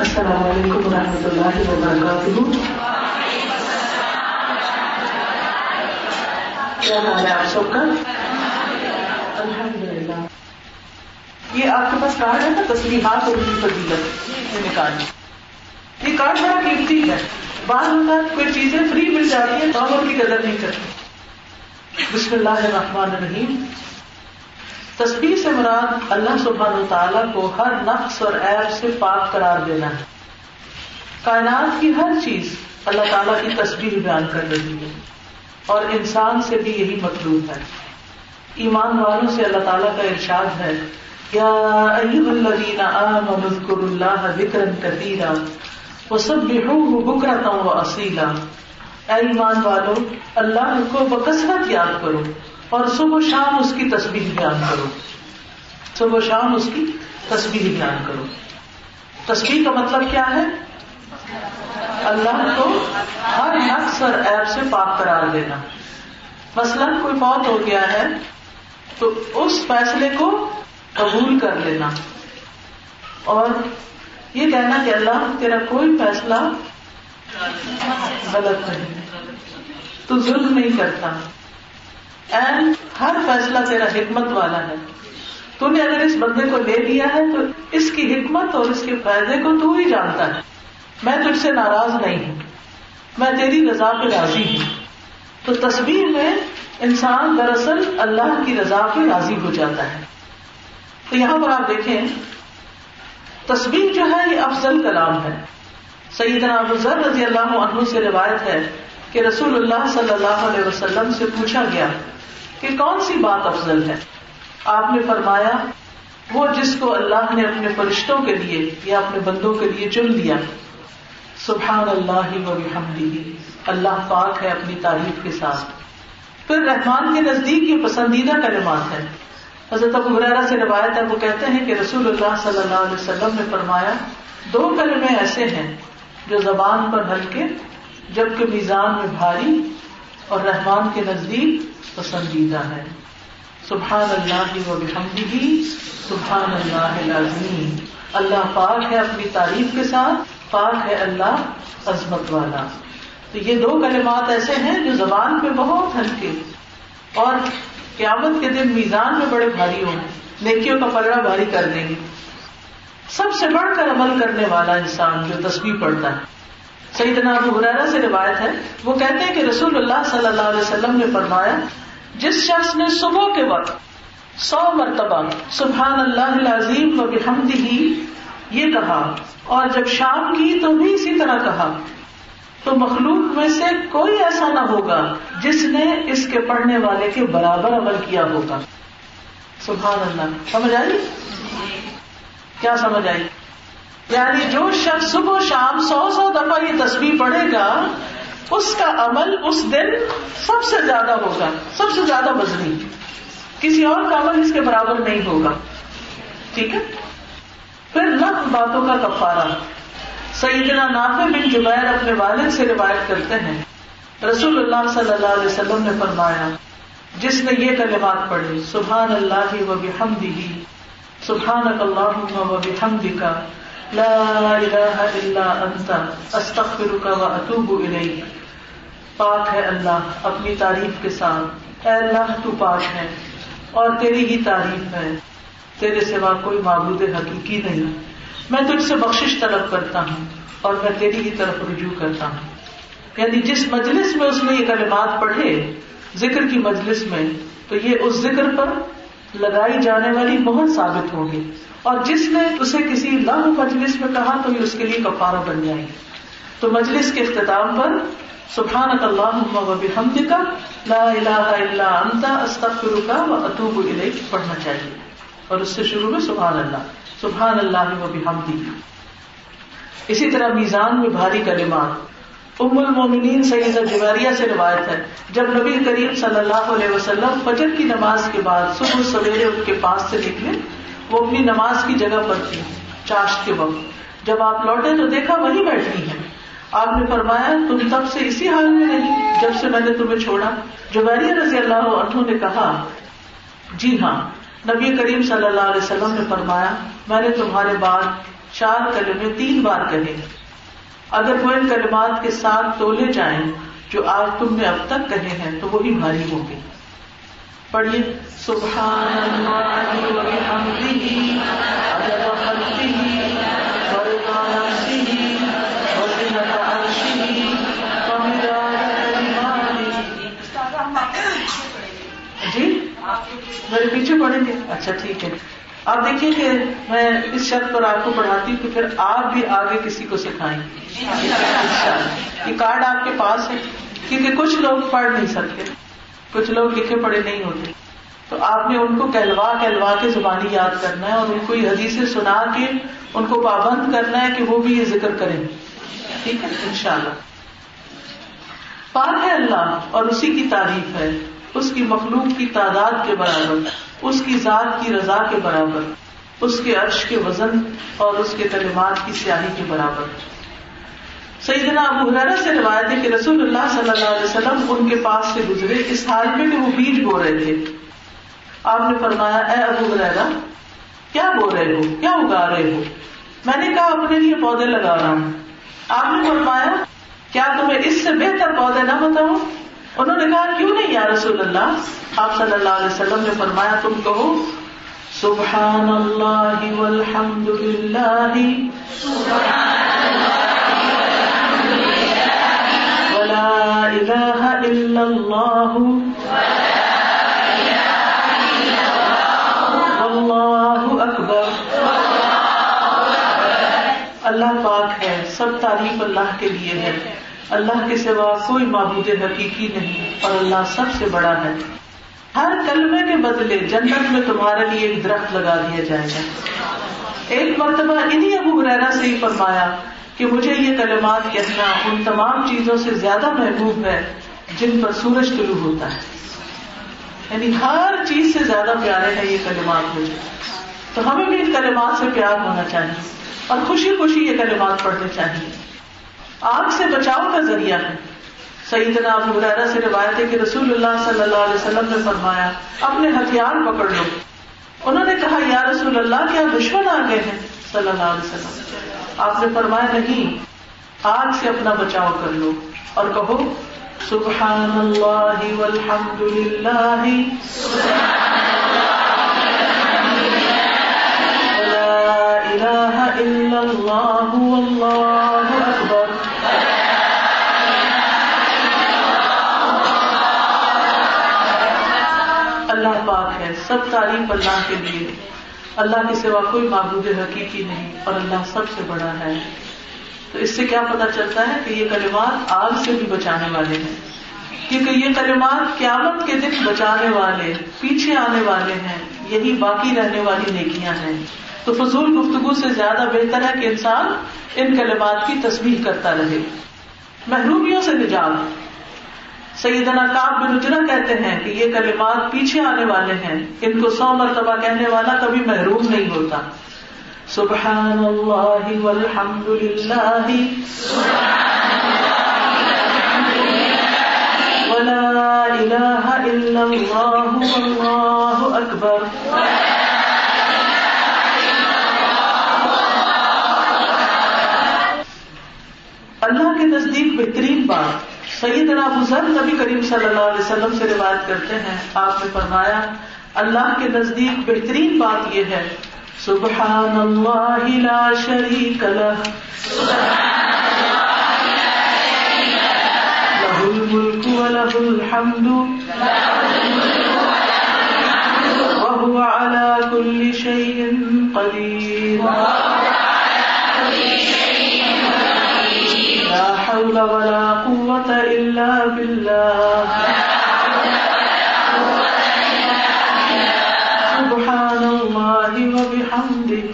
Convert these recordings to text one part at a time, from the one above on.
السلام علیکم و رحمۃ اللہ وبرکاتہ۔ کیا حال ہے آپ سب کا؟ الحمد للہ یہ آپ کے پاس کارڈ ہے نا؟ تصویرات اور ان کی فضیلت۔ یہ یہ کارڈ بڑا قیمتی ہے۔ بعض اوقات کوئی چیزیں فری مل جاتی ہیں، تو ہم ان کی قدر نہیں کرتے۔ بسم اللہ الرحمن الرحیم۔ تصویر سے مراد اللہ سبحانہ و تعالیٰ کو ہر نقص اور عیب سے پاک قرار دینا ہے۔ کائنات کی ہر چیز اللہ تعالیٰ کی تصویر بیان کر رہی ہے اور انسان سے بھی یہی مطلوب ہے۔ ایمان والوں سے اللہ تعالیٰ کا ارشاد ہے۔ یا ایوہ الذین آمنوا اذکروا اللہ ذکرا کثیرا وسبحوه بکرتا و اصیلا۔ اے ایمان والو، اللہ کو بکثرت یاد کرو۔ اور صبح و شام اس کی تصویر بیان کرو۔ صبح و شام اس کی تصویر بیان کرو۔ تصویر کا مطلب کیا ہے؟ اللہ کو ہر نقص اور ایپ سے پاک قرار دینا۔ مثلا کوئی موت ہو گیا ہے، تو اس فیصلے کو قبول کر لینا۔ اور یہ کہنا کہ اللہ، تیرا کوئی فیصلہ غلط نہیں۔ تو ظلم نہیں کرتا۔ این ہر فیصلہ تیرا حکمت والا ہے۔ تو نے اگر اس بندے کو لے لیا ہے تو اس کی حکمت اور اس کے فائدے کو تو ہی جانتا ہے۔ میں تجھ سے ناراض نہیں ہوں۔ میں تیری رضا پہ راضی ہوں۔ تو تصویر میں انسان دراصل اللہ کی رضا پہ راضی ہو جاتا ہے۔ تو یہاں پر آپ دیکھیں، تصویر جو ہے یہ افضل کلام ہے۔ سیدنا ابو ذر رضی اللہ عنہ سے روایت ہے کہ رسول اللہ صلی اللہ علیہ وسلم سے پوچھا گیا کہ کون سی بات افضل ہے؟ آپ نے فرمایا، وہ جس کو اللہ نے اپنے فرشتوں کے لیے یا اپنے بندوں کے لیے چن لیا۔ سبحان اللہ و بحمدہ۔ اللہ پاک ہے اپنی تعریف کے ساتھ۔ پھر رحمان کے نزدیک یہ پسندیدہ کلمات ہے حضرت ابو حریرہ سے روایت ہے، وہ کہتے ہیں کہ رسول اللہ صلی اللہ علیہ وسلم نے فرمایا، دو کلمے ایسے ہیں جو زبان پر ہلکے جبکہ میزان میں بھاری اور رحمان کے نزدیک پسندیدہ ہے۔ سبحان اللہ و بحمدہ سبحان اللہ العظیم۔ اللہ پاک ہے اپنی تعریف کے ساتھ، پاک ہے اللہ عظمت والا۔ تو یہ دو کلمات ایسے ہیں جو زبان پہ بہت ہلکے اور قیامت کے دن میزان میں بڑے بھاری ہوں۔ نیکیوں کا پگڑا بھاری کر دیں گے۔ سب سے بڑھ کر عمل کرنے والا انسان جو تصویر پڑتا ہے۔ سیدنا ابو حرارا سے روایت ہے وہ کہتے ہیں کہ رسول اللہ صلی اللہ علیہ وسلم نے فرمایا جس شخص نے صبح کے وقت سو مرتبہ سبحان اللہ العظیم و بحمدہ یہ کہا اور جب شام کی تو بھی اسی طرح کہا تو مخلوق میں سے کوئی ایسا نہ ہوگا جس نے اس کے پڑھنے والے کے برابر عمل کیا ہوگا۔ سبحان اللہ سمجھ آئی؟ کیا سمجھ آئی؟ یعنی جو شخص صبح شام سو سو دفعہ یہ تصویر پڑھے گا، اس کا عمل اس دن سب سے زیادہ ہوگا، سب سے زیادہ مزنی کسی اور کا عمل اس کے برابر نہیں ہوگا۔ ٹھیک ہے؟ پھر لکھ باتوں کا کفارہ۔ سیدنا نافع بن جبیر اپنے والد سے روایت کرتے ہیں۔ رسول اللہ صلی اللہ علیہ وسلم نے فرمایا، جس نے یہ کلمات پڑھی سبحان اللہ و بحمدہ، سبحانک اللہم و بحمدک لا الہ الا انت استغفرک و اتوب الیک پاک ہے اللہ اپنی تعریف کے ساتھ۔ اے اللہ، تو پاک ہے اور تیری ہی تعریف ہے۔ تیرے سوا کوئی معبود حقیقی نہیں۔ میں تجھ سے بخشش طلب کرتا ہوں اور میں تیری ہی طرف رجوع کرتا ہوں۔ یعنی جس مجلس میں اس نے یہ کلمات پڑھے، ذکر کی مجلس میں، تو یہ اس ذکر پر لگائی جانے والی بہت ثابت ہوگی اور جس نے اسے کسی لمح مجلس میں کہا تو یہ اس کے لیے کفارہ بن جائے گی۔ تو مجلس کے اختتام پر سبحان اللہ کا لا الہ الا انت استغفرک و اتوب الیک پڑھنا چاہیے۔ اور اس سے شروع میں سبحان اللہ سبحان اللہ و بحمدی اسی طرح میزان میں بھاری کلمات۔ ام المومنین سیدہ جویریہ سے روایت ہے، جب نبی کریم صلی اللہ علیہ وسلم فجر کی نماز کے بعد صبح سویرے ان کے پاس سے نکلے وہ اپنی نماز کی جگہ پر تھی چاش کے وقت۔ جب آپ لوٹے تو دیکھا وہی بیٹھی ہیں۔ آپ نے فرمایا، تم تب سے اسی حال میں نہیں، جب سے میں نے تمہیں چھوڑا۔ جو رضی اللہ عنہ نے کہا جی ہاں نبی کریم صلی اللہ علیہ وسلم نے فرمایا، میں نے تمہارے بعد چار کلمے تین بار کہیں اگر وہ ان کلمات کے ساتھ تولے جائیں جو آج تم نے اب تک کہے ہیں، تو وہی بھاری ہوں گے۔ پڑھیے سبحان جی؟ میرے پیچھے پڑھیں گے؟ اچھا ٹھیک ہے۔ آپ دیکھیے کہ میں اس شرط پر آپ کو پڑھاتی ہوں کہ پھر آپ بھی آگے کسی کو سکھائیں۔ یہ کارڈ آپ کے پاس ہے کیونکہ کچھ لوگ پڑھ نہیں سکتے۔ کچھ لوگ لکھے پڑھے نہیں ہوتے۔ تو آپ نے ان کو کہلوا کہلوا کے زبانی یاد کرنا ہے اور ان کو یہ حدیث سنا کے ان کو پابند کرنا ہے کہ وہ بھی یہ ذکر کریں۔ ٹھیک ہے؟ ان شاء اللہ پاک ہے اللہ اور اسی کی تعریف ہے، اس کی مخلوق کی تعداد کے برابر، اس کی ذات کی رضا کے برابر، اس کے عرش کے وزن اور اس کے کلمات کی سیاہی کے برابر۔ سیدنا ابو حرارا سے روایت ہے کہ رسول اللہ صلی اللہ علیہ وسلم ان کے پاس سے گزرے، اس حال میں کہ وہ بیج بو رہے تھے۔ آپ نے فرمایا، اے ابو حرارا کیا بو رہے ہو؟ کیا اگا رہے ہو؟ میں نے کہا، اپنے لیے پودے لگا رہا ہوں۔ آپ نے فرمایا، کیا تمہیں اس سے بہتر پودے نہ بتاؤ انہوں نے کہا، کیوں نہیں یا رسول اللہ؟ آپ صلی اللہ علیہ وسلم نے فرمایا، تم کہو، سبحان اللہ والحمد للہ۔ ولا الہ الا اللہ اللہ اکبر اللہ پاک ہے، سب تعریف اللہ کے لیے ہے۔ اللہ کے سوا کوئی معبود حقیقی نہیں، اور اللہ سب سے بڑا ہے۔ ہر کلمے کے بدلے جنت میں تمہارے لیے ایک درخت لگا دیا جائے گا۔ ایک مرتبہ انہیں ابو ریرا سے ہی فرمایا کہ مجھے یہ کلمات کہنا ان تمام چیزوں سے زیادہ محبوب ہے جن پر سورج طلوع ہوتا ہے۔ یعنی ہر چیز سے زیادہ پیارے ہیں یہ کلمات مجھے۔ تو ہمیں بھی ان کلمات سے پیار ہونا چاہیے اور خوشی خوشی یہ کلمات پڑھنے چاہیے۔ آگ سے بچاؤ کا ذریعہ ہے۔ سیدنا ابو حرارہ سے روایت ہے کہ رسول اللہ صلی اللہ علیہ وسلم نے فرمایا، اپنے ہتھیار پکڑ لو۔ انہوں نے کہا، یا رسول اللہ کیا دشمن آ گئے ہیں؟ صلی اللہ علیہ وسلم۔ آپ نے فرمایا نہیں آگ سے اپنا بچاؤ کر لو اور کہو سبحان اللہ والحمد للہ الہ الا اللہ واللہ اکبر. اللہ پاک ہے، سب تعریف اللہ کے لیے. اللہ کے سوا کوئی معبود حقیقی نہیں اور اللہ سب سے بڑا ہے۔ تو اس سے کیا پتا چلتا ہے کہ یہ کلمات آگ سے بھی بچانے والے ہیں۔ کیونکہ یہ کلمات قیامت کے دن بچانے والے، پیچھے آنے والے ہیں۔ یہی باقی رہنے والی نیکیاں ہیں۔ تو فضول گفتگو سے زیادہ بہتر ہے کہ انسان ان کلمات کی تصویر کرتا رہے۔ محرومیوں سے نجات۔ سیدنا کاب بن اجرا کہتے ہیں کہ یہ کلمات پیچھے آنے والے ہیں۔ ان کو سو مرتبہ کہنے والا کبھی محروم نہیں ہوتا۔ سبحان اللہ والحمد للہ ولا الہ الا اللہ واللہ اکبر۔ اللہ کے نزدیک بہترین بات سیدنا ابو ذر نبی کریم صلی اللہ علیہ وسلم سے روایت کرتے ہیں، آپ نے فرمایا، اللہ کے نزدیک بہترین بات یہ ہے سبحان اللہ لا شریک لہ۔ لہ الملک ولہ الحمد۔ وهو على كل شيء قدير حول ولا قوة إلا بالله. سبحان الله وبحمده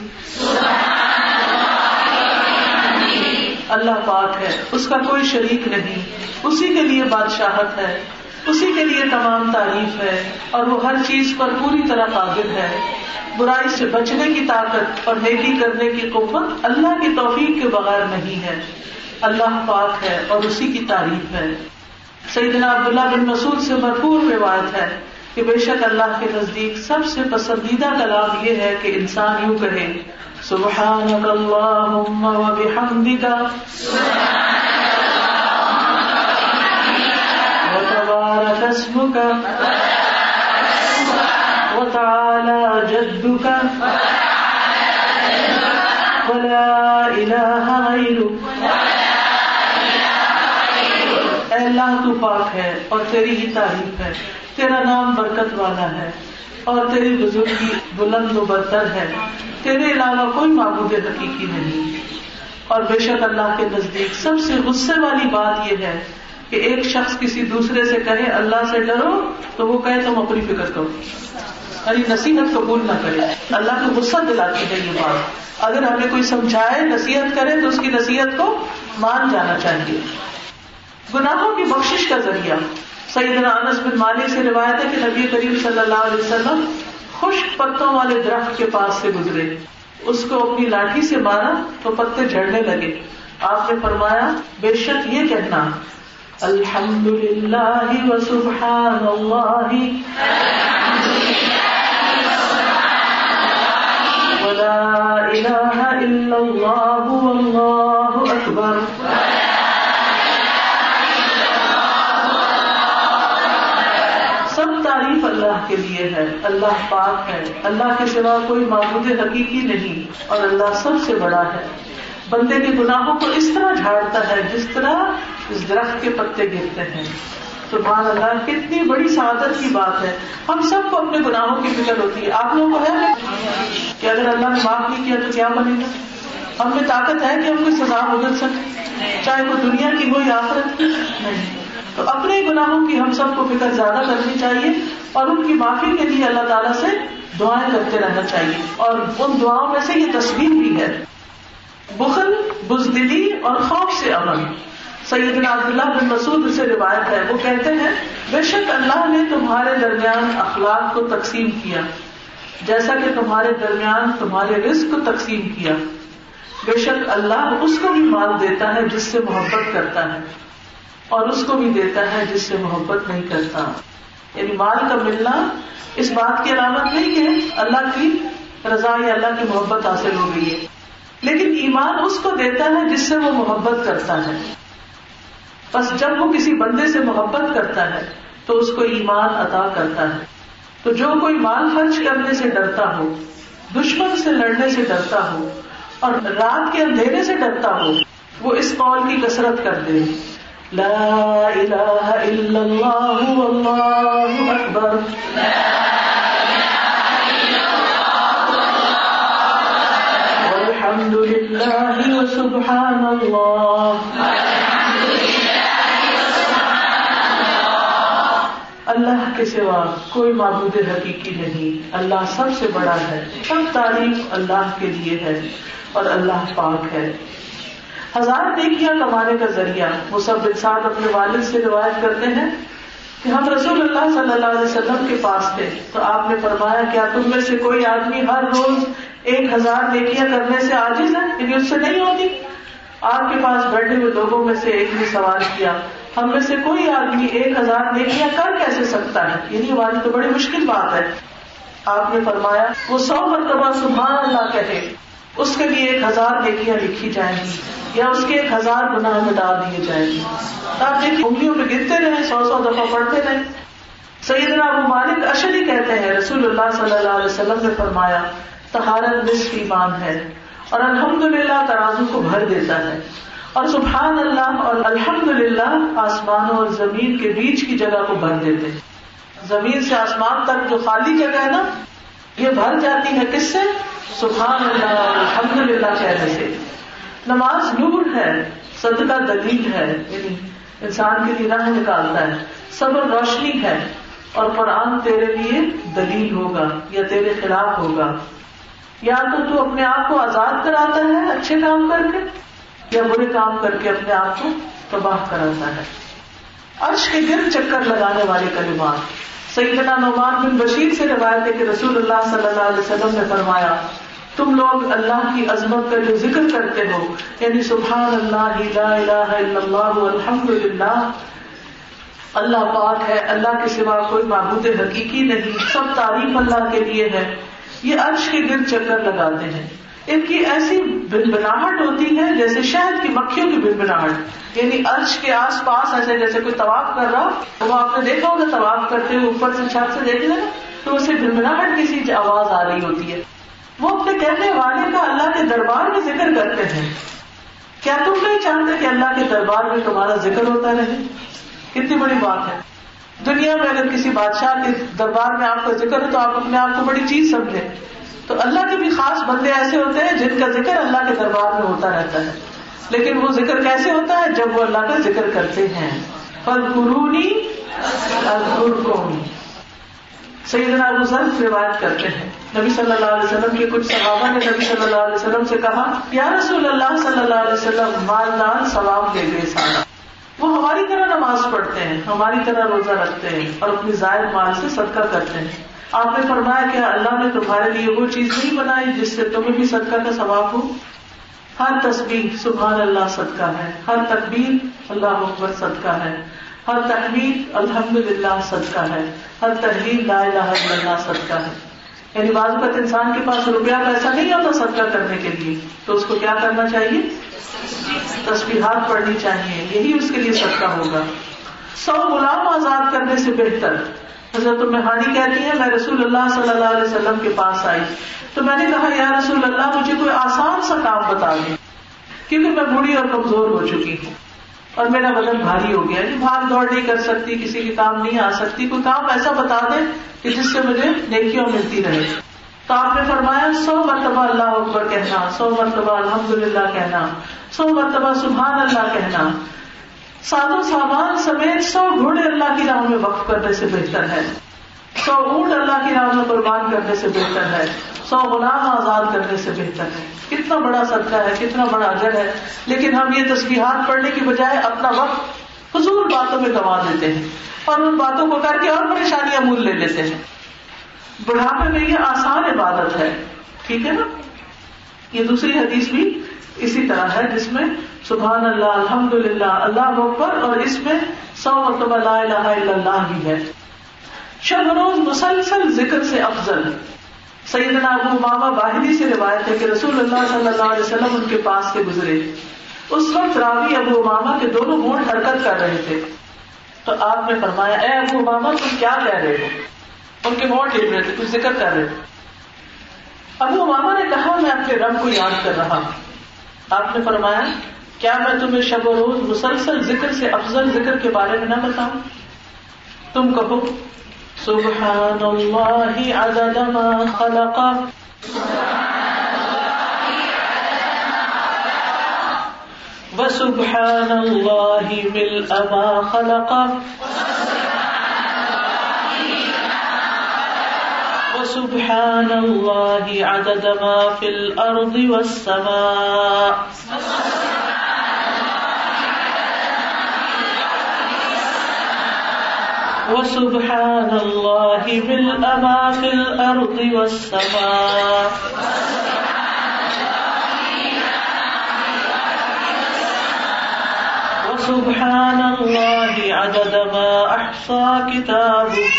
اللہ پاک ہے، اس کا کوئی شریک نہیں۔ اسی کے لیے بادشاہت ہے، اسی کے لیے تمام تعریف ہے، اور وہ ہر چیز پر پوری طرح قابل ہے۔ برائی سے بچنے کی طاقت اور نیکی کرنے کی قوت اللہ کی توفیق کے بغیر نہیں ہے۔ اللہ پاک ہے اور اسی کی تعریف ہے۔ سیدنا عبداللہ بن مسعود سے بھرپور روایت ہے کہ بے شک اللہ کے نزدیک سب سے پسندیدہ کلام یہ ہے کہ انسان یوں کہے، سبحانک اللہم و سبحانك اللهم وبحمدك وتبارك اسمك وتعالى جدك ولا إله غيرك اے پاک ہے اور تیری ہی تعریف ہے، تیرا نام برکت والا ہے اور تیری بزرگی بلند و برتر ہے۔ تیرے علاوہ کوئی معبود حقیقی نہیں۔ اور بے شک اللہ کے نزدیک سب سے غصے والی بات یہ ہے کہ ایک شخص کسی دوسرے سے کہے، اللہ سے ڈرو تو وہ کہے تم اپنی فکر کرو۔ ارے نصیحت قبول نہ کرے۔ اللہ کو غصہ دلاتی ہے یہ بات۔ اگر ہمیں کوئی سمجھائے، نصیحت کرے تو اس کی نصیحت کو مان جانا چاہیے۔ گناہوں کی بخشش کا ذریعہ۔ سیدنا انس بن مالک سے روایت ہے کہ نبی کریم صلی اللہ علیہ وسلم خشک پتوں والے درخت کے پاس سے گزرے۔ اس کو اپنی لاٹھی سے مارا تو پتے جھڑنے لگے۔ آپ نے فرمایا، بے شک یہ کہنا الحمد للہ و سبحان اللہ ولا الہ الا اللہ، واللہ اکبر۔ اللہ کے لیے ہے، اللہ پاک ہے۔ اللہ کے سوا کوئی معبود حقیقی نہیں اور اللہ سب سے بڑا ہے۔ بندے کے گناہوں کو اس طرح جھاڑتا ہے جس طرح اس درخت کے پتے گرتے ہیں۔ سبحان اللہ، کتنی بڑی سعادت کی بات ہے۔ ہم سب کو اپنے گناہوں کی فکر ہوتی ہے۔ آپ لوگوں کو ہے؟ کہ اگر اللہ نے معاف نہیں کیا تو کیا بنے گا؟ ہم میں طاقت ہے کہ ہم کوئی سزا بگڑ سکے۔ چاہے وہ دنیا کی ہو یا آخرت کی۔ نہیں۔ تو اپنے گناہوں کی ہم سب کو فکر زیادہ کرنی چاہیے۔ اور ان کی معافی کے لیے اللہ تعالیٰ سے دعائیں کرتے رہنا چاہیے۔ اور ان دعاؤں میں سے یہ تصویر بھی ہے۔ بخل، بزدلی اور خوف سے امن سیدنا عبداللہ بن مسعود سے روایت ہے۔ وہ کہتے ہیں، بے شک اللہ نے تمہارے درمیان اخلاق کو تقسیم کیا۔ جیسا کہ تمہارے درمیان تمہارے رزق کو تقسیم کیا۔ بے شک اللہ اس کو بھی مال دیتا ہے جس سے محبت کرتا ہے۔ اور اس کو بھی دیتا ہے جس سے محبت نہیں کرتا۔ یعنی مال کا ملنا اس بات کی علامت نہیں کہ اللہ کی رضا یا اللہ کی محبت حاصل ہو گئی ہے۔ لیکن ایمان اس کو دیتا ہے جس سے وہ محبت کرتا ہے۔ بس جب وہ کسی بندے سے محبت کرتا ہے تو اس کو ایمان عطا کرتا ہے۔ تو جو کوئی مال خرچ کرنے سے ڈرتا ہو، دشمن سے لڑنے سے ڈرتا ہو اور رات کے اندھیرے سے ڈرتا ہو، وہ اس قول کی کثرت کر دے۔ لا الہ الا اللہ واللہ اکبر والحمد للہ وسبحان اللہ اللہ کے سوا کوئی معبود حقیقی نہیں. اللہ سب سے بڑا ہے. سب تعریف اللہ کے لیے ہے اور اللہ پاک ہے. ہزار نیکیاں کمانے کا ذریعہ وہ سب انسان اپنے والد سے روایت کرتے ہیں کہ ہم رسول اللہ صلی اللہ علیہ وسلم کے پاس تھے تو آپ نے فرمایا، کیا تم میں سے کوئی آدمی ہر روز ایک ہزار نیکیاں کرنے سے عاجز ہے؟ یعنی اس سے نہیں ہوتی۔ آپ کے پاس بیٹھے ہوئے لوگوں میں سے ایک نے سوال کیا، ہم میں سے کوئی آدمی ایک ہزار نیکیاں کر کیسے سکتا ہے؟ یعنی ہماری تو بڑی مشکل بات ہے۔ آپ نے فرمایا، وہ سو مرتبہ سبحان اللہ کہے۔ اس کے لیے ایک ہزار نیکیاں لکھی جائیں گی یا اس کے ایک ہزار گناہ میں دیے جائیں گے۔ آپ دیکھیے انگلیوں پہ گرتے رہے سو سو دفعہ پڑھتے رہے سیدنا ابو مالک اشری کہتے ہیں، رسول اللہ صلی اللہ علیہ وسلم نے فرمایا تہارت نصف ایمان ہے اور الحمد للہ ترازو کو بھر دیتا ہے۔ اور سبحان اللہ اور الحمد للہ آسمانوں اور زمین کے بیچ کی جگہ کو بھر دیتے ہیں۔ زمین سے آسمان تک جو خالی جگہ ہے نا، یہ بھر جاتی ہے کس سے؟ سبحان اللہ الحمد للہ کہنے سے۔ نماز نور ہے، صدقہ دلیل ہے یعنی انسان کے لیے راہ نکالتا ہے۔ صبر روشنی ہے اور قرآن تیرے لیے دلیل ہوگا یا تیرے خلاف ہوگا۔ یا تو تو اپنے آپ کو آزاد کراتا ہے اچھے کام کر کے، یا برے کام کر کے اپنے آپ کو تباہ کراتا ہے۔ عرش کے گرد چکر لگانے والے کلمات۔ سیدنا نعمان بن بشیر سے روایت ہے کہ رسول اللہ صلی اللہ علیہ وسلم نے فرمایا، تم لوگ اللہ کی عظمت کا جو ذکر کرتے ہو یعنی سبحان اللہ، لا الہ الا اللہ الحمد للہ اللہ پاک ہے، اللہ کے سوا کوئی معبود حقیقی نہیں، سب تعریف اللہ کے لیے ہے، یہ عرش کے گرد چکر لگاتے ہیں۔ ان کی ایسی بنبناہٹ ہوتی ہے جیسے شہد کی مکھیوں کی بن یعنی عرش کے آس پاس ایسے جیسے کوئی طواف کر رہا، تو وہ آپ نے دیکھا ہوگا طواف کرتے ہوئے اوپر سے چھت سے دیکھ لیں تو اسے بن بناہٹ کسی آواز آ رہی ہوتی ہے۔ وہ اپنے کہنے والے کا اللہ کے دربار میں ذکر کرتے ہیں۔ کیا تم نہیں چاہتے کہ اللہ کے دربار میں تمہارا ذکر ہوتا رہے؟ کتنی بڑی بات ہے۔ دنیا میں اگر کسی بادشاہ کے دربار میں آپ کا ذکر ہو تو آپ اپنے آپ کو بڑی چیز سمجھیں۔ تو اللہ کے بھی خاص بندے ایسے ہوتے ہیں جن کا ذکر اللہ کے دربار میں ہوتا رہتا ہے۔ لیکن وہ ذکر کیسے ہوتا ہے؟ جب وہ اللہ کا ذکر کرتے ہیں۔ پر قرونی سیدنا ابو ذر روایت کرتے ہیں۔ نبی صلی اللہ علیہ وسلم کے کچھ صحابہ نے نبی صلی اللہ علیہ وسلم سے کہا، یا رسول اللہ صلی اللہ علیہ وسلم مالدار ثواب دے گئے سارا۔ وہ ہماری طرح نماز پڑھتے ہیں، ہماری طرح روزہ رکھتے ہیں اور اپنی زائد مال سے صدقہ کرتے ہیں۔ آپ نے فرمایا کہ اللہ نے تمہارے لیے وہ چیز نہیں بنائی جس سے تمہیں بھی صدقہ کا ثواب ہو۔ ہر تصویر سبحان اللہ صدقہ ہے۔ ہر تقبیر اللہ اکبر صدقہ ہے۔ ہر تحریر الحمد للہ صدقہ ہے۔ ہر تحریر لا الہ الا اللہ صدقہ ہے۔ یعنی بعض اوقات انسان کے پاس روپیہ پیسہ نہیں ہوتا صدقہ کرنے کے لیے۔ تو اس کو کیا کرنا چاہیے؟ تصویرات پڑھنی چاہیے۔ یہی اس کے لیے صدقہ ہوگا۔ سو غلام آزاد کرنے سے بہتر۔ حضرت مہانی کہتی ہے، میں رسول اللہ صلی اللہ علیہ وسلم کے پاس آئی۔ تو میں نے کہا، یا رسول اللہ، مجھے کوئی آسان سا کام بتا دیں کیونکہ میں بوڑھی اور کمزور ہو چکی ہوں۔ اور میرا وزن بھاری ہو گیا بھاگ دوڑ نہیں کر سکتی، کسی کے کام نہیں آ سکتی۔ کوئی کام ایسا بتا دیں کہ جس سے مجھے نیکیوں ملتی رہے تو آپ نے فرمایا، سو مرتبہ اللہ اکبر کہنا، سو مرتبہ الحمد للہ کہنا، سو مرتبہ سبحان اللہ کہنا۔ سادو سامان سمیت سو گھوڑے اللہ کی راہ میں وقف کرنے سے بہتر ہے۔ سو اونٹ اللہ کی راہ میں قربان کرنے سے بہتر ہے۔ سو غلام آزاد کرنے سے بہتر ہے۔ کتنا بڑا صدقہ ہے، کتنا بڑا اجر ہے۔ لیکن ہم یہ تصویرات پڑھنے کی بجائے اپنا وقت فضول باتوں میں گوا دیتے ہیں اور ان باتوں کو کر کے اور پریشانیاں مول لے لیتے ہیں۔ بڑھاپے میں یہ آسان عبادت ہے۔ ٹھیک ہے نا؟ یہ دوسری حدیث بھی اسی طرح ہے جس میں سبحان اللہ الحمد للہ اللہ اکبر، اور اس میں سو مرتبہ لا الہ الا اللہ بھی ہے۔ شب روز مسلسل ذکر سے افضل۔ سیدنا ابو ماما باہری سے روایت ہے کہ رسول اللہ صلی اللہ علیہ وسلم ان کے پاس سے گزرے۔ اس وقت راوی ابو ماما کے دونوں گھوٹ حرکت کر رہے تھے۔ تو آپ نے فرمایا، اے ابو ماما تم کیا کہہ رہے ہو؟ ان کے موڑ ٹھیک رہے تھے، کچھ ذکر کر رہے تھے۔ ابو ماما نے کہا، میں اپنے رب کو یاد کر رہا ہوں۔ آپ نے فرمایا کیا میں تمہیں شب و روز مسلسل ذکر سے افضل ذکر کے بارے میں نہ بتاؤں؟ تم کہو سبحان اللہ عدد ما خلق. وسبحان اللہ ملء ما خلق. وسبحان اللہ عدد ما في الارض والسماء. وسبحان الله بالأما في الأرض والسماء. وسبحان الله عدد ما أحصى كتابه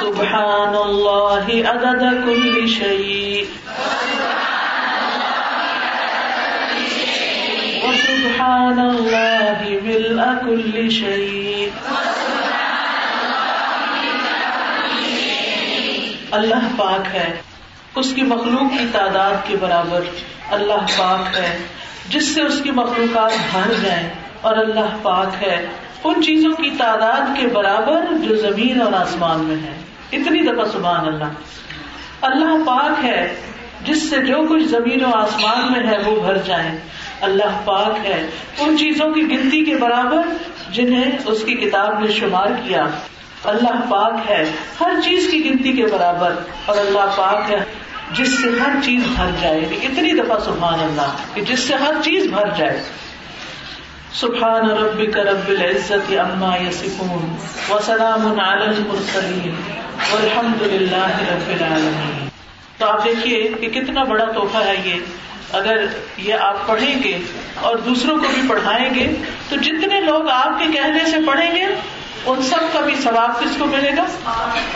سبحان الله عدد كل شيء سبحان اللہ ملء كل شيء اللہ پاک ہے، اس کی مخلوق کی تعداد کے برابر اللہ پاک ہے، جس سے اس کی مخلوقات بھر جائیں اور اللہ پاک ہے، ان چیزوں کی تعداد کے برابر جو زمین اور آسمان میں ہے اتنی دفعہ سبحان اللہ۔ اللہ پاک ہے، جس سے جو کچھ زمین و آسمان میں ہے وہ بھر جائیں۔ اللہ پاک ہے۔ ان چیزوں کی گنتی کے برابر جنہیں اس کی کتاب نے شمار کیا۔ اللہ پاک ہے۔ ہر چیز کی گنتی کے برابر۔ اور اللہ پاک ہے جس سے ہر چیز بھر جائے۔ یعنی اتنی دفعہ سبحان اللہ کہ جس سے ہر چیز بھر جائے۔ سبحان ربک رب العزت اما یسفون وسلام علی المرسلین۔ والحمد للہ رب العالمین۔ تو آپ دیکھیے کہ کتنا بڑا تحفہ ہے یہ۔ اگر یہ آپ پڑھیں گے اور دوسروں کو بھی پڑھائیں گے، تو جتنے لوگ آپ کے کہنے سے پڑھیں گے، ان سب کا بھی ثواب کس کو ملے گا؟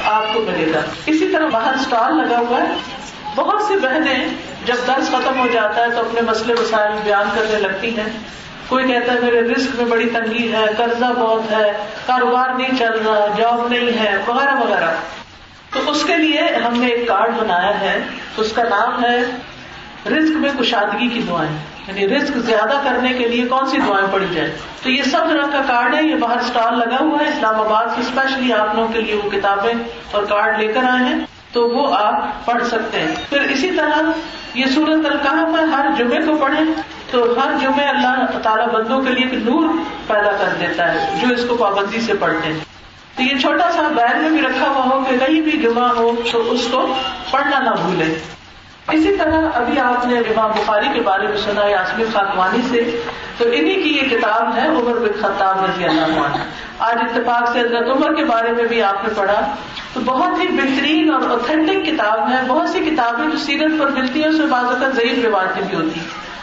آپ کو ملے گا۔ اسی طرح باہر اسٹال لگا ہوا ہے۔ بہت سی بہنیں جب درس ختم ہو جاتا ہے تو اپنے مسئلے مسائل بیان کرنے لگتی ہیں۔ کوئی کہتا ہے میرے رسک میں بڑی تنگی ہے، قرضہ بہت ہے، کاروبار نہیں چل رہا، جاب نہیں ہے، وغیرہ وغیرہ۔ تو اس کے لیے ہم نے ایک کارڈ بنایا ہے، اس کا نام ہے رسک میں کشادگی کی دعائیں۔ یعنی رسک زیادہ کرنے کے لیے کون سی دعائیں پڑی جائے تو یہ سب طرح کا کارڈ ہے، یہ باہر اسٹال لگا ہوا ہے۔ اسلام آباد سے اسپیشلی آپ لوگوں کے لیے وہ کتابیں اور کارڈ لے کر آئے ہیں، تو وہ آپ پڑھ سکتے ہیں۔ پھر اسی طرح یہ سورت القاہ میں ہر جمعے کو پڑھیں تو ہر جمعے اللہ تعالیٰ بندوں کے لیے ایک نور پیدا کر دیتا ہے، جو اس کو پابندی سے پڑھتے ہیں۔ تو یہ چھوٹا سا بیگ میں بھی رکھا ہوا ہو کہ کہیں بھی جمعہ ہو تو اس کو پڑھنا نہ بھولے۔ اسی طرح ابھی آپ نے امام بخاری کے بارے میں سنا یاسمین خاکوانی سے۔ تو انہیں کی یہ کتاب ہے، عمر بن خطاب رضی اللہ عنہ۔ آج اتفاق سے حضرت عمر کے بارے میں بھی آپ نے پڑھا۔ تو بہت ہی بہترین اور اوتھینٹک کتاب ہے۔ بہت سی کتابیں جو سیرت پر ملتی ہیں، اس میں بعض اوقات ضعیف روایتیں بھی ہوتی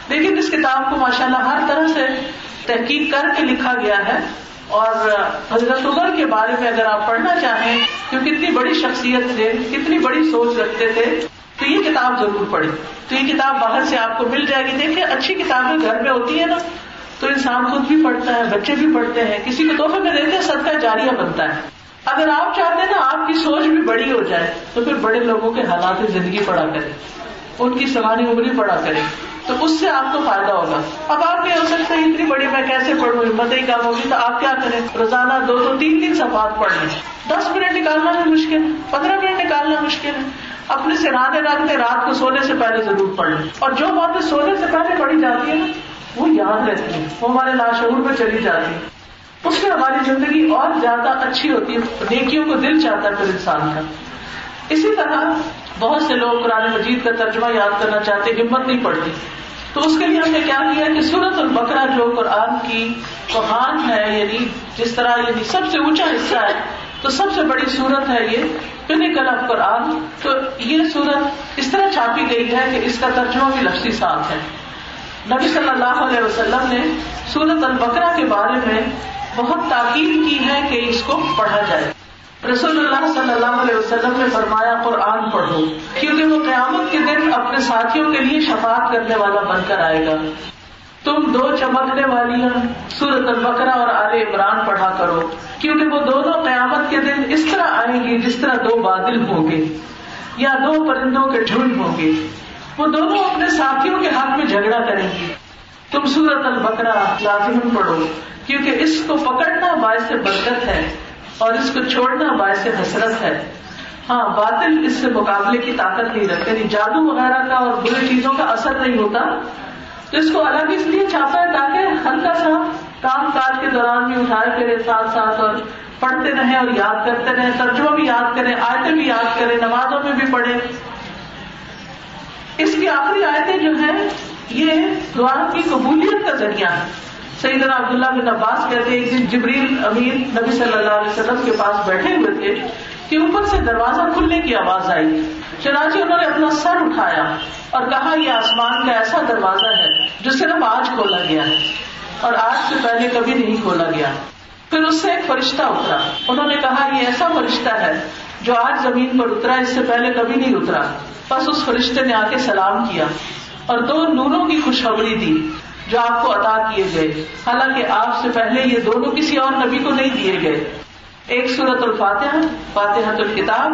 لیکن اس کتاب کو ماشاء اللہ ہر طرح سے تحقیق کر کے لکھا گیا ہے۔ اور حضرت عمر کے بارے میں اگر آپ پڑھنا چاہیں کہ کتنی بڑی شخصیت تھے، کتنی بڑی سوچ رکھتے تھے، تو یہ کتاب ضرور پڑھیں۔ تو یہ کتاب باہر سے آپ کو مل جائے گی۔ دیکھیں، اچھی کتابیں گھر میں ہوتی ہے نا، تو انسان خود بھی پڑھتا ہے، بچے بھی پڑھتے ہیں۔ کسی کو تحفے میں دیتے ہیں سب کا جاریہ بنتا ہے۔ اگر آپ چاہتے ہیں نا، آپ کی سوچ بھی بڑی ہو جائے، تو پھر بڑے لوگوں کے حالات زندگی پڑا کرے ان کی سوانی عمری پڑا کرے تو اس سے آپ کو فائدہ ہوگا۔ اب آپ نہیں ہو سکتے اتنی بڑی میں کیسے پڑھوں؟ ہمت ہی کام ہوگی۔ تو آپ کیا کریں؟ روزانہ دو دو تین تین صفحات پڑھ لیں۔ دس منٹ نکالنا بھی مشکل ہے پندرہ منٹ نکالنا مشکل۔ ہے اپنے سے رات رات کو سونے سے پہلے ضرور پڑھ لیں۔ اور جو باتیں سونے سے پہلے پڑھی جاتی ہے نا، وہ یاد رہتی ہیں وہ ہمارے لاشعور میں چلی جاتی ہے۔ اس میں ہماری زندگی اور زیادہ اچھی ہوتی ہے۔ نیکیوں کو دل چاہتا ہے پھر انسان کا۔ اسی طرح بہت سے لوگ قرآن مجید کا ترجمہ یاد کرنا چاہتے ہمت نہیں پڑتی۔ تو اس کے لیے ہم نے کیا کیا کہ سورت البقرہ جو قرآن کی کوہان ہے یعنی جس طرح یعنی سب سے اونچا حصہ ہے، تو سب سے بڑی صورت ہے یہ پنکل آف قرآن۔ تو یہ صورت اس طرح چھاپی گئی ہے کہ اس کا ترجمہ بھی لفظی ساتھ ہے۔ نبی صلی اللہ علیہ وسلم نے سورت البقرہ کے بارے میں بہت تاکید کی ہے کہ اس کو پڑھا جائے۔ رسول اللہ صلی اللہ علیہ وسلم نے فرمایا، قرآن پڑھو، کیونکہ وہ قیامت کے دن اپنے ساتھیوں کے لیے شفاعت کرنے والا بن کر آئے گا۔ تم دو چمکنے والی سورت البقرہ اور آل عمران پڑھا کرو، کیونکہ وہ دونوں قیامت کے دن اس طرح آئیں گی جس طرح دو بادل ہوں گے، یا دو پرندوں کے جھنڈ ہوں گے۔ وہ دونوں اپنے ساتھیوں کے حق میں جھگڑا کریں گی تم سورت البقرہ لازم پڑھو، کیونکہ اس کو پکڑنا باعث برکت ہے۔ اور اس کو چھوڑنا باعث حسرت ہے۔ ہاں باطل اس سے مقابلے کی طاقت نہیں رکھتے یعنی جادو وغیرہ کا اور بری چیزوں کا اثر نہیں ہوتا۔ تو اس کو الگ اس لیے چھاپا ہے تاکہ ہلکا سا کام کاج کے دوران بھی اٹھائے پھرے ساتھ ساتھ اور پڑھتے رہیں اور یاد کرتے رہیں ترجمہ بھی یاد کریں آیتیں بھی یاد کریں نمازوں میں بھی پڑھیں اس کی آخری آیتیں جو ہیں، یہ دعا کی قبولیت کا ذریعہ ہے سیدنا عبداللہ بن عباس کہتے ایک دن جبریل امیر نبی صلی اللہ علیہ وسلم کے پاس بیٹھے ہوئے تھے کہ اوپر سے دروازہ کھلنے کی آواز آئی۔ چنانچہ انہوں نے اپنا سر اٹھایا اور کہا، یہ آسمان کا ایسا دروازہ ہے جو صرف آج کھولا گیا ہے اور آج سے پہلے کبھی نہیں کھولا گیا۔ پھر اس سے ایک فرشتہ اترا انہوں نے کہا، یہ ایسا فرشتہ ہے جو آج زمین پر اترا، اس سے پہلے کبھی نہیں اترا۔ بس اس فرشتے نے آ کے سلام کیا اور دو نوروں کی خوشخبری دی۔ جو آپ کو عطا کیے گئے۔ حالانکہ آپ سے پہلے یہ دونوں کسی اور نبی کو نہیں دیے گئے۔ ایک سورت الفاتحہ فاتحت الکتاب،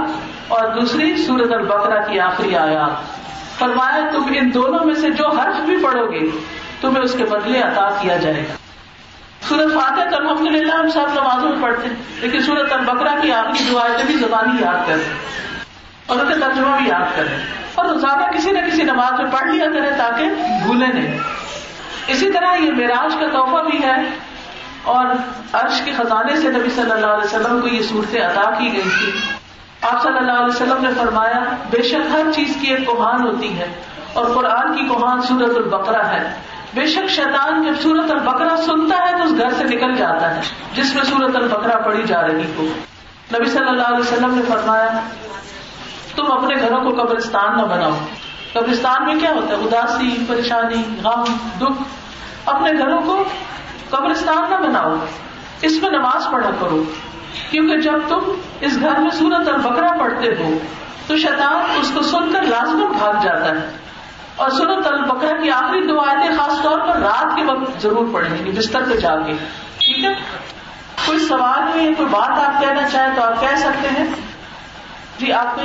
اور دوسری سورت البقرہ کی آخری آیات۔ فرمایا، تم ان دونوں میں سے جو حرف بھی پڑھو گے، تمہیں اس کے بدلے عطا کیا جائے گا۔ سورت فاتح تو الحمد للہ ہم سب نمازوں میں پڑھتے ہیں، لیکن سورت البقرہ کی آخری دعائیں بھی زبانی یاد کریں۔ اور ان کا ترجمہ بھی یاد کریں۔ اور روزانہ کسی نہ کسی نماز میں پڑھ لیا کریں تاکہ بھولے نہیں۔ اسی طرح یہ معراج کا تحفہ بھی ہے اور عرش کے خزانے سے نبی صلی اللہ علیہ وسلم کو یہ صورتیں ادا کی گئی تھی آپ صلی اللہ علیہ وسلم نے فرمایا، بے شک ہر چیز کی ایک کوہان ہوتی ہے اور قرآن کی کوہان سورت البقرہ ہے۔ بے شک شیطان جب سورت البقرہ سنتا ہے تو اس گھر سے نکل جاتا ہے، جس میں سورت البقرہ پڑھی جا رہی ہو۔ نبی صلی اللہ علیہ وسلم نے فرمایا، تم اپنے گھروں کو قبرستان نہ بناؤ۔ قبرستان میں کیا ہوتا ہے؟ اداسی، پریشانی، غم، دکھ۔ اپنے گھروں کو قبرستان نہ بناؤ۔ اس میں نماز پڑھا کرو۔ کیونکہ جب تم اس گھر میں سورت اور بکرا پڑھتے ہو، تو شیطان اس کو سن کر لازمن بھاگ جاتا ہے۔ اور سورت البکرا کی آخری دو آیتیں خاص طور پر رات کے وقت ضرور پڑھیں گی، بستر پہ جا کے۔ ٹھیک ہے؟ کوئی سوال میں، کوئی بات آپ کہنا چاہیں تو آپ کہہ سکتے ہیں۔ جی آپ کو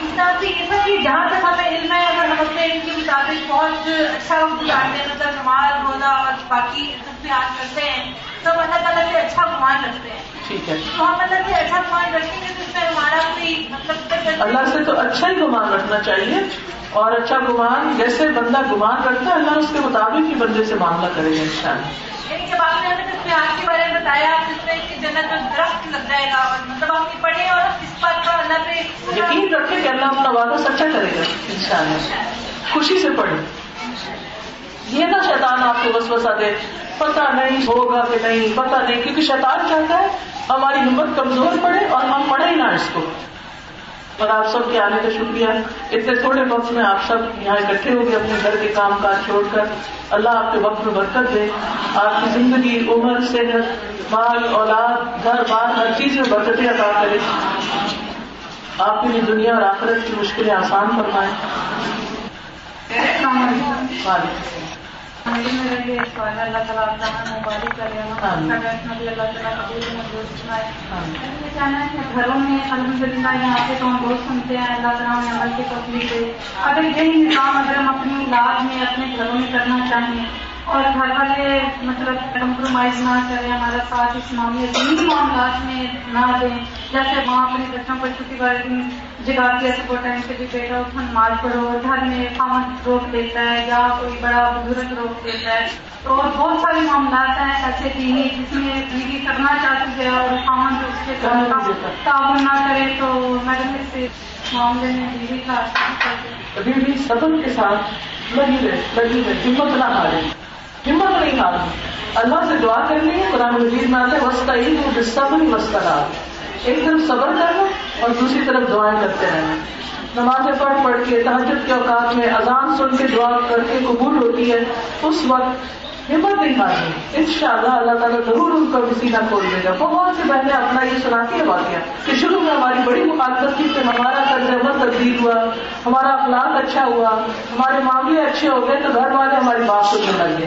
جہاں تک ہمیں علم ہے اگر ہم اپنے علم کے مطابق بہت اچھا وقت گزارتے ہیں مطلب نماز روزہ اور باقی کرتے ہیں۔ تو اللہ تعالیٰ سے اچھا گمان رکھتے ہیں۔ ٹھیک ہے۔ تو ہم اللہ سے اچھا گمان رکھیں گے تو اس میں ہمارا کوئی مطلب اللہ سے تو اچھا ہی گمان رکھنا چاہیے۔ اور اچھا گمان جیسے بندہ گمان رکھتا ہے اللہ اس کے مطابق ہی بندے سے معاملہ کرے گا ان شاء اللہ یعنی بتایا مطلب پڑھیں اللہ یقین رکھے کہ اللہ اپنا وعدہ سچا کرے گا ان شاء اللہ خوشی سے پڑھے یہ نہ شیطان آپ کو بس بسا دے پتا نہیں ہوگا کہ نہیں پتا نہیں کیونکہ شیطان چاہتا ہے ہماری ہمت کمزور پڑے اور ہم پڑھے ہی نہ اس کو۔ اور آپ سب کے آنے کا شکریہ۔ اتنے تھوڑے وقت میں آپ سب یہاں اکٹھے ہو گئے اپنے گھر کے کام کاج چھوڑ کر۔ اللہ آپ کے وقت میں برکت دے۔ آپ کی زندگی عمر صحت مال اولاد گھر بار ہر چیز میں برکتیں ادا کرے۔ آپ کی دنیا اور آخرت کی مشکلیں آسان فرمائیں۔ اللہ تعالیٰ مبارک اللہ کہنا ہے کہ گھروں میں الحمد للہ یہاں پہ تو ہم بہت سنتے ہیں اللہ تعالیٰ ہمیں عمل کی تکلیف دے اگر یہی نظام اگر ہم اپنی علاج میں اپنے گھروں میں کرنا چاہیں اور گھر والے مطلب کمپرومائز نہ کریں ہمارا ساتھ اس معاملے دینی معاملات میں نہ دیں۔ جیسے وہاں اپنے بچوں کو چھٹی والے جگہ کے ایسے وہ ٹائم سے بھی بیٹا اس نماز پڑھو گھر میں خامن روک دیتا ہے یا کوئی بڑا بزرگ روک دیتا ہے۔ تو بہت سارے معاملات ہیں ایسے دینی جس میں بیوی کرنا چاہتی ہے اور خامن اس کے تعاون نہ کرے تو میڈم اس معاملے میں بیوی کا بھی صبر کے ساتھ لگی رہے لگی رہے ہمت نہ ہارے۔ ہمت نہیں ہارنا اللہ سے دعا کرنی ہے، قرآن مجید میں آتا ہے وسطہ عید صبر وسطہ ایک طرف صبر کرنا اور دوسری طرف دعائیں کرتے رہنا۔ نمازیں پڑھ پڑھ کے تحجد کے اوقات میں اذان سن کے دعا کر کے قبول ہوتی ہے، اس وقت ہمت نہیں ہارنی ان شاء اللہ اللہ تعالیٰ ضرور ان کا بھی کھول دے گا۔ بہت سے پہلے اپنا یہ سناتی ہے واقعہ کہ شروع میں ہماری بڑی مخالفت تھی کہ ہمارا طرز عمل تبدیل ہوا، ہمارا اخلاق اچھا ہوا، ہمارے معاملے اچھے ہو گئے، تو گھر والے ہماری بات سننے لگے۔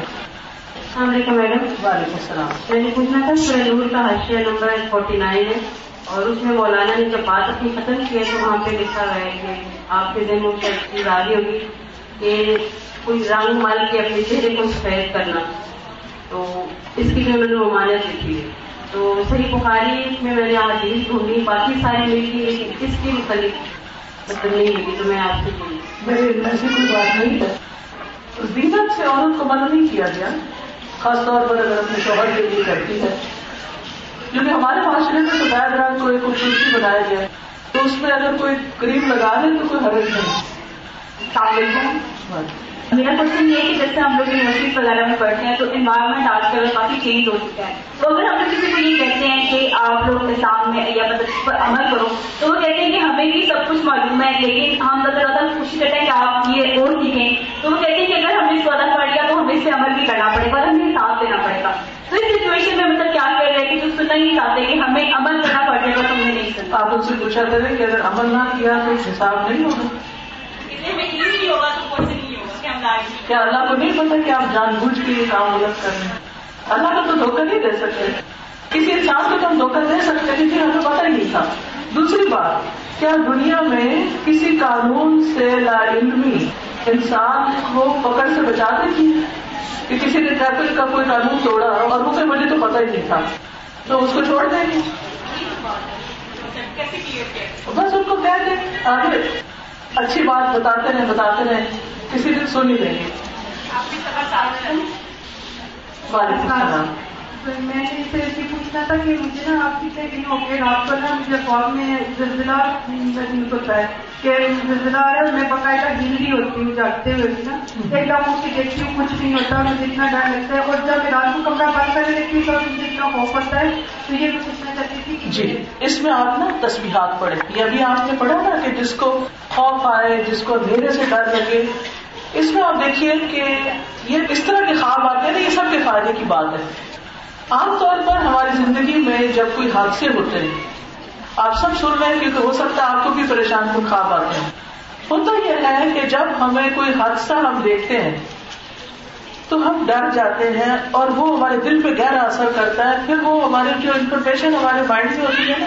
السلام علیکم میڈم۔ وعلیکم السلام۔ میں نے پوچھنا تھا سورہ نور کا حاشیہ نمبر فورٹی نائن ہے اور اس میں مولانا نے جب بات اپنی ختم کی ہے تو وہاں پہ لکھا ہے کہ آپ کے دن چیز آ رہی ہوگی کہ کوئی رنگ مال کے اپنے چہرے کو سفید کرنا۔ تو اس کی جو میں نے ممانعت لکھی ہے۔ تو صحیح بخاری میں میں نے حدیث ڈھونڈی باقی ساری ملی لیکن اس کی مختلف مطلب نہیں ملی تو میں آپ سے بولی ایسی کوئی بات نہیں۔ ہے زینت سے عورت کو منع نہیں کیا گیا؟ خاص طور پر اگر اپنے شوہر کے لیے کرتی ہے۔ کیونکہ ہمارے معاشرے میں سفید رنگ کو ایک خوبصورتی بنایا گیا تو اس میں اگر کوئی کریم لگا دے تو کوئی حرج نہیں۔ میرا کوشچن یہ ہے کہ جیسے ہم لوگ یونیورسٹی وغیرہ میں پڑھتے ہیں تو انوائرمنٹ آج کل کافی چینج ہو چکا ہے۔ تو اگر ہم کسی کو یہ کہتے ہیں کہ آپ لوگ کے سامنے یا مطلب اس پر عمل کرو تو وہ کہتے ہیں کہ ہمیں بھی سب کچھ معلوم ہے لیکن ہم مطلب زیادہ کوشش کرتے ہیں کہ آپ یہ اور سیکھیں۔ تو وہ کہتے ہیں کہ اگر ہم نے اس کو ادا کر لیا تو ہمیں اس سے عمل بھی کرنا پڑے گا ہمیں ساتھ دینا پڑے گا۔ تو اس سچویشن میں مطلب کیا کہہ رہے ہیں کہ سننا نہیں چاہتے کہ ہمیں عمل کرنا پڑے گا تو ہمیں نہیں سننا آپ ان سے پوچھا کریں کہ اگر عمل نہ کیا تو حساب نہیں ہوگا کیا اللہ کو نہیں پتا کہ آپ جان بوجھ کے یہ کام غلط کر رہے ہیں۔ اللہ کو تو دھوکہ نہیں دے سکتے۔ کسی انسان کو تو ہم دھوکہ دے سکتے کیونکہ ہمیں پتا ہی نہیں تھا۔ دوسری بات، کیا دنیا میں کسی قانون سے لا علمی انسان کو پکڑ سے بچا دیتی ہے کہ کسی نے ٹریفک کا کوئی قانون توڑا اور مجھے مجھے تو پتا ہی نہیں تھا۔ تو اس کو چھوڑ دیں گے۔ بس ان کو کہہ دیں۔ آگے اچھی بات بتاتے رہے بتاتے رہے کسی دن سن ہی لیں گے وعلیکم السلام میں نے اس سے یہ پوچھنا تھا کہ مجھے نا آپ کتنے دن ہو گئے رات کو نا مجھے فارم میں زلزلہ محسوس ہوتا ہے کہ زلزلہ آ رہا ہے میں باقاعدہ گنری ہوتی ہوں جاگتے ہوئے بھی نا۔ ایک دم اٹھ کے دیکھتی ہوں کچھ نہیں ہوتا مجھے اتنا ڈر لگتا ہے۔ اور جب رات کو کمرہ بند کر دیکھتی ہوں تو مجھے اتنا خوف ہوتا ہے۔ تو یہ میں پوچھنا چاہتی تھی جی اس میں آپ نا تصویرات پڑھے یہ ابھی آپ نے پڑھا نا کہ جس کو خوف آئے جس کو اندھیرے سے ڈر لگے اس میں آپ دیکھیے کہ یہ اس طرح کے خواب آتے ہیں نا، یہ سب کے فائدے کی بات ہے۔ عام طور پر ہماری زندگی میں جب کوئی حادثے ہوتے ہیں، آپ سب سن رہے ہیں کیونکہ ہو سکتا ہے آپ کو بھی پریشان کن خواب آتے ہیں۔ ہوتا یہ ہے کہ جب ہمیں کوئی حادثہ ہم دیکھتے ہیں، تو ہم ڈر جاتے ہیں اور وہ ہمارے دل پہ گہرا اثر کرتا ہے۔ پھر وہ ہماری جو انفارمیشن ہمارے مائنڈ میں ہوتی ہے نا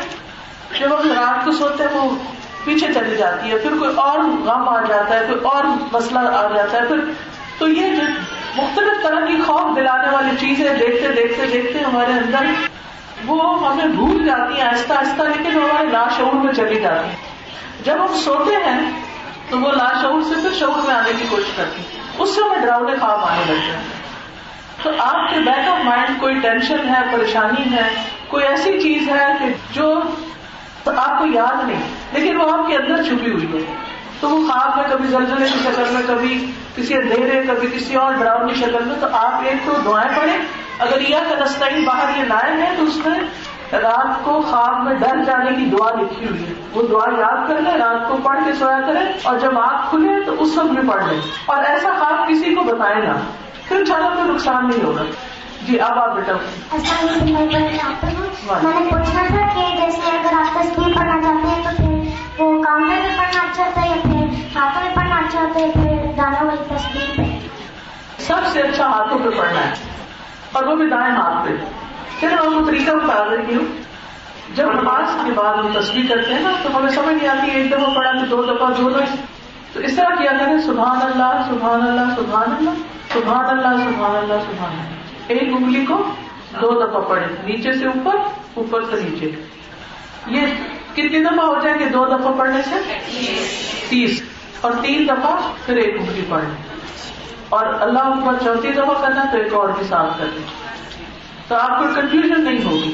جب ہم رات کو سوتے ہیں، وہ پیچھے چلی جاتی ہے، پھر کوئی اور غم آ جاتا ہے، کوئی اور مسئلہ آ جاتا ہے، پھر تو یہ جو مختلف طرح کی خوف دلانے والی چیزیں دیکھتے دیکھتے دیکھتے ہمارے اندر وہ ہمیں بھول جاتی ہیں، آہستہ آہستہ، لیکن ہمارے لاشعور میں چلی جاتی ہیں۔ جب ہم سوتے ہیں، تو وہ لاشعور سے پھر شعور میں آنے کی کوشش کرتی اس سے ہمیں ڈراؤنے خواب آنے لگتے ہیں تو آپ کے بیک آف مائنڈ کوئی ٹینشن ہے، پریشانی ہے، کوئی ایسی چیز ہے کہ جو آپ کو یاد نہیں، لیکن وہ آپ کے اندر چھپی ہوئی ہے۔ تو وہ خواب میں کبھی زلزلے کی شکل میں، کبھی کسی اندھیرے، کبھی کسی اور ڈراؤن کی شکل میں، تو آپ ایک تو دعائیں پڑھیں۔ اگر یہ کنستین باہر یہ لائن ہے تو اس میں رات کو خواب میں ڈر جانے کی دعا لکھی ہوئی ہے۔ وہ دعا یاد کر لیں، رات کو پڑھ کے سویا کریں، اور جب آنکھ کھلے، تو اس وقت بھی پڑھ لیں۔ اور ایسا خواب کسی کو بتائے گا پھر چلو کوئی نقصان نہیں ہوگا۔ جی اب آپ بیٹا۔ میں نے پوچھنا تھا کہ جیسے اگر آپ تصویر پڑھنا چاہتے ہیں تو پھر وہ کام میں بھی پڑھنا اچھا ہوتا ہے یا پھر ہاتھوں میں پڑھنا اچھا ہوتا ہے پھر دانا والی تصویر پہ سب سے اچھا ہاتھوں پہ پڑھنا ہے اور وہ بھی دائیں ہاتھ پہ۔ پھر میں آپ کو طریقہ بتا رہی ہوں۔ جب نماز کے بعد ہم تصویر کرتے ہیں نا تو ہمیں سمجھ نہیں آتی ایک دفعہ پڑھا کہ دو دفعہ دو دفعہ تو اس طرح کیا کریں؟ سبحان اللہ سبحان اللہ سبحان اللہ سبحان اللہ سبحان اللہ سبحان اللہ۔ ایک انگلی کو دو دفعہ پڑھے نیچے سے اوپر اوپر سے نیچے۔ یہ کتنی دفعہ ہو جائے گے دو دفعہ پڑھنے سے؟ تیس۔ اور تین دفعہ پھر ایک انگلی پڑھنے اور اللہ اکبر چوتھی دفعہ کرنا تو ایک اور بھی ساتھ کرنا تو آپ کو کنفیوژن نہیں ہوگی۔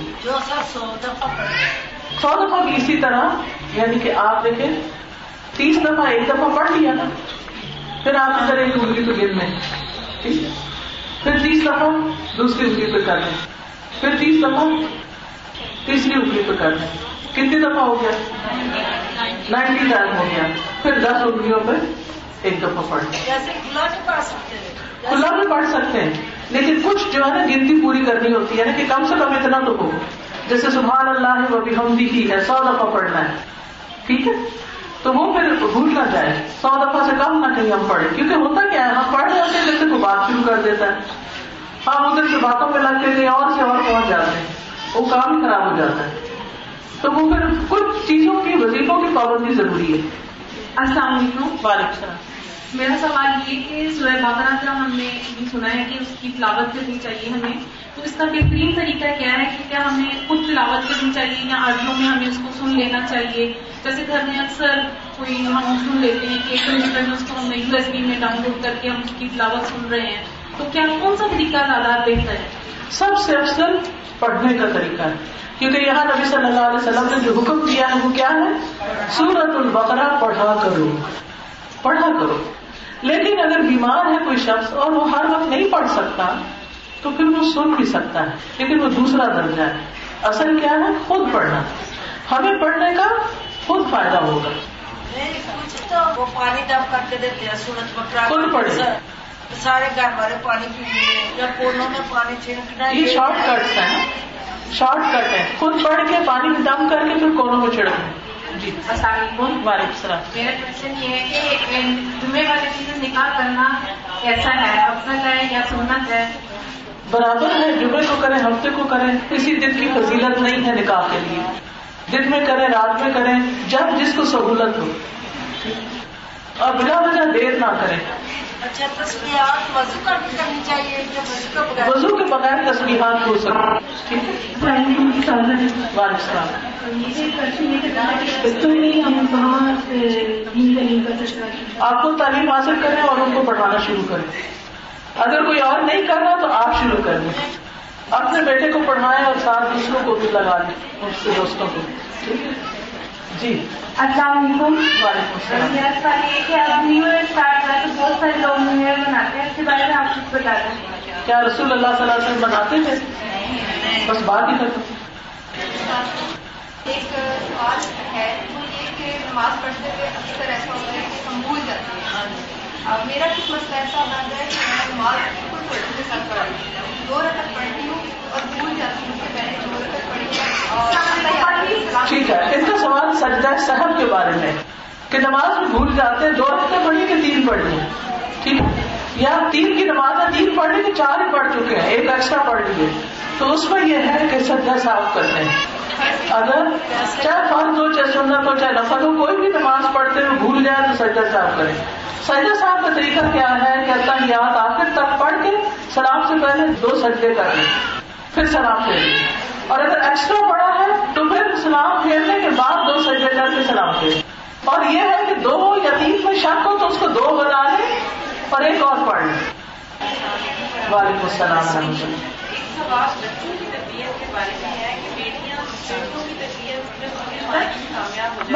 سو دفعہ بھی اسی طرح یعنی کہ آپ دیکھیں تیس دفعہ ایک دفعہ پڑھ لیا نا پھر آپ ادھر ایک انگلی پہ گر لیں ٹھیک پھر تیس دفعہ دوسری انگلی پہ کر لیں پھر تیس دفعہ تیسری انگلی پہ کر لیں کتنی دفعہ ہو گیا؟ نائنٹی ٹائم ہو گیا۔ پھر دس انگلیوں پہ ایک دفعہ پڑھ کھلا بھی پڑھ سکتے ہیں لیکن کچھ جو ہے نا گنتی پوری کرنی ہوتی ہے نا کہ کم سے کم اتنا تو ہو۔ جیسے سبحان اللہ وہ بھی ہم دکھی ہے سو دفعہ پڑھنا ہے۔ ٹھیک ہے؟ تو وہ پھر بھول نہ جائے سو دفعہ سے کم نہ کہیں ہم پڑھیں۔ کیونکہ ہوتا کیا ہے ہم پڑھ جاتے ہیں جیسے کوئی بات شروع کر دیتا ہے۔ ہم ادھر سے باتوں میں لگ کے اور سے اور پہنچ جاتے ہیں۔ وہ کام ہی خراب ہو جاتا ہے۔ تو وہ پھر کچھ چیزوں کی وظیفوں کی پابندی ضروری ہے۔ السلام علیکم۔ وعلیکم السلام۔ میرا سوال یہ کہ سورہ بقرہ کا ہم نے یہ سنا ہے کہ اس کی تلاوت کرنی چاہیے ہمیں۔ تو اس کا بہترین طریقہ کیا ہے کہ کیا ہمیں خود تلاوت کرنی چاہیے یا آڈیو میں ہمیں اس کو سن لینا چاہیے؟ جیسے گھر میں اکثر کوئی ہم سن لیتے ہیں کہ ایک میں اس کو ہم یو ایس بی میں ڈاؤن لوڈ کر کے ہم اس کی تلاوت سن رہے ہیں۔ تو کیا کون سا طریقہ زیادہ بہتر ہے؟ سب سے افضل پڑھنے کا طریقہ ہے۔ کیونکہ یہاں نبی صلی اللہ علیہ وسلم نے جو حکم دیا ہے وہ کیا ہے؟ سورت البقرہ پڑھا کرو۔ پڑھا کرو۔ لیکن اگر بیمار ہے کوئی شخص اور وہ ہر وقت نہیں پڑھ سکتا تو پھر وہ سن بھی سکتا ہے لیکن وہ دوسرا درجہ ہے۔ اصل کیا ہے؟ خود پڑھنا۔ ہمیں پڑھنے کا خود فائدہ ہوگا۔ وہ پانی ڈب کر کے دیتے ہیں سورج بکرا خود پڑھے۔ سارے گھر والے پانی پینے یا کونوں میں پانی چھڑکنا یہ شارٹ کٹس ہے۔ نا شارٹ کٹ ہے خود پڑھ کے پانی دم کر کے پھر کونوں میں چھڑکنا۔ جی۔ السلام علیکم۔ وعلیکم السلام۔ میرا کوشچن یہ ہے کہ جمعے والے دن نکاح کرنا کیسا ہے؟ افضل ہے یا سنت ہے؟ برابر ہے جمعے کو کریں ہفتے کو کریں کسی دن کی فضیلت نہیں ہے نکاح کے لیے۔ دن میں کریں رات میں کریں جب جس کو سہولت ہو۔ اور بلا وجہ دیر نہ کریں۔ اچھا وضو کے کرنی چاہیے؟ یا وضو کا بغیر وضو کے بغیر تصویرات ہو سکتے آپ کو تعلیم حاصل کریں اور ان کو پڑھانا شروع کریں۔ اگر کوئی اور نہیں کر رہا تو آپ شروع کر دیں۔ اپنے بیٹے کو پڑھائیں اور ساتھ دوسروں کو بھی لگا دیں اس کے دوستوں کو ٹھیک ہے؟ جی۔ السلام علیکم۔ وعلیکم السلام۔ میرا سوال یہ کہ اب نیو ایئر اسٹارٹ ہوا ہے تو بہت سارے لوگ نیو ایئر مناتے ہیں اس کے بارے میں آپ کچھ بتا دیں۔ کیا رسول اللہ صلی اللہ علیہ وسلم بناتے تھے؟ بس بات ہی کرتے ایک سوال ہے وہ یہ کہ نماز پڑھتے ہوئے اکثر ایسا ہوتا ہے کہ ہم بھول جاتے ہیں۔ اب میرا کچھ مسئلہ ایسا بن ہے کہ میں نماز بالکل پڑھنے کے ساتھ پڑھائی دو رقم پڑھتی ہوں اور بھول جاتی ہوں کہ میں نے دو رکعت پڑھی اور ٹھیک ہے ان کا سوال سجدہ صاحب کے بارے میں کہ نماز میں بھول جاتے ہیں، دو رکھتے پڑھی کہ تین پڑھ لی ٹھیک ہے۔ یا تین کی نماز ہے تین پڑھ لی کہ چار ہی پڑھ چکے ہیں، ایک ایکسٹرا پڑھ لیے۔ تو اس میں یہ ہے کہ سجدہ صاف کرتے ہیں۔ اگر چاہے فرض ہو، چاہے سنت ہو، چاہے نفل ہو، کوئی بھی نماز پڑھتے ہوئے بھول جائے تو سجدہ صاف کرے سجدہ صاحب کا طریقہ کیا ہے کہتا ہے یاد آخر تک پڑھ کے سلام سے پہلے دو سجدے کر لیں، پھر سلام پھیر لیں اور اگر ایکسٹرا پڑا ہے تو پھر سلام پھیرنے کے بعد دو سجدے کر کے سلام پھیر اور یہ ہے کہ دو یا تین میں شک ہو تو اس کو دو بنا لیں اور ایک اور پڑھ لیں وعلیکم السلام سوال بچوں کی تربیت کے بارے میں ہے کہ بیٹیاں بیٹوں کی تربیت کامیاب ہو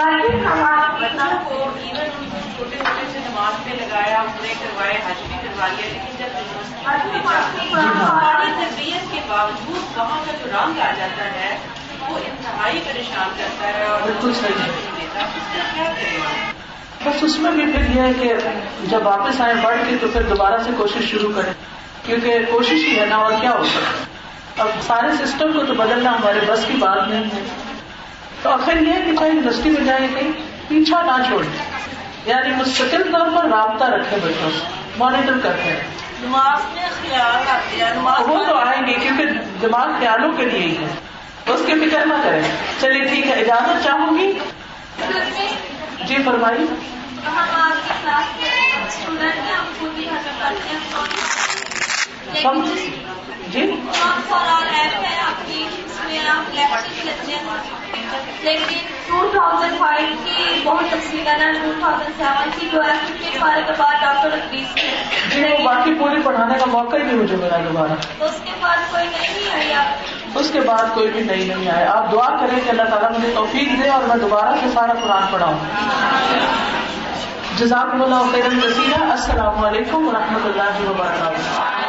بچوں کو ایون چھوٹے چھوٹے سے نماز میں لگایا پورے کروائے حج بھی کروا لیا لیکن جب ساری تربیت کے باوجود وہاں کا جو رنگ آ جاتا ہے وہ انتہائی پریشان کرتا ہے اور صحیح۔ ہے دیتا۔ اس کا کیا کرے بس اس میں بھی پھر یہ ہے کہ جب واپس آئے پڑھ کے تو پھر دوبارہ سے کوشش شروع کریں کیونکہ کوشش ہی ہے نا اور کیا ہو سکتا اب سارے سسٹم کو تو بدلنا ہمارے بس کی بات نہیں ہے۔ تو آخر یہ ہے کہ چاہے یونیورسٹی میں جائیں کہیں پیچھا نہ چھوڑیں۔ یعنی مستقل طور پر رابطہ رکھے بچوں سے مانیٹر کرتے ہیں نماز میں خیال آتے ہیں وہ تو آئیں گے کیونکہ دماغ خیالوں کے لیے ہی ہے۔ اس کی فکر نہ کریں۔ چلیے ٹھیک ہے اجازت چاہوں گی؟ جی فرمائی جی؟ ہیں۔ لیکن ٹو تھاؤزینڈ فائیو کی بہت تفصیل ہے ٹو تھاؤزینڈ سیون کی جو ہے ففٹین کے بعد ڈاکٹر جی وہ باقی پوری پڑھانے کا موقع ہی نہیں مجھے ملا دوبارہ۔ اس کے بعد کوئی نہیں آئی آپ؟ اس کے بعد کوئی بھی نئی نہیں آئے۔ آپ دعا کریں کہ اللہ تعالیٰ مجھے توفیق دے اور میں دوبارہ سے سارا قرآن پڑھاؤں۔ جزاک اللہ خیر السلام علیکم و رحمۃ اللہ وبرکاتہ۔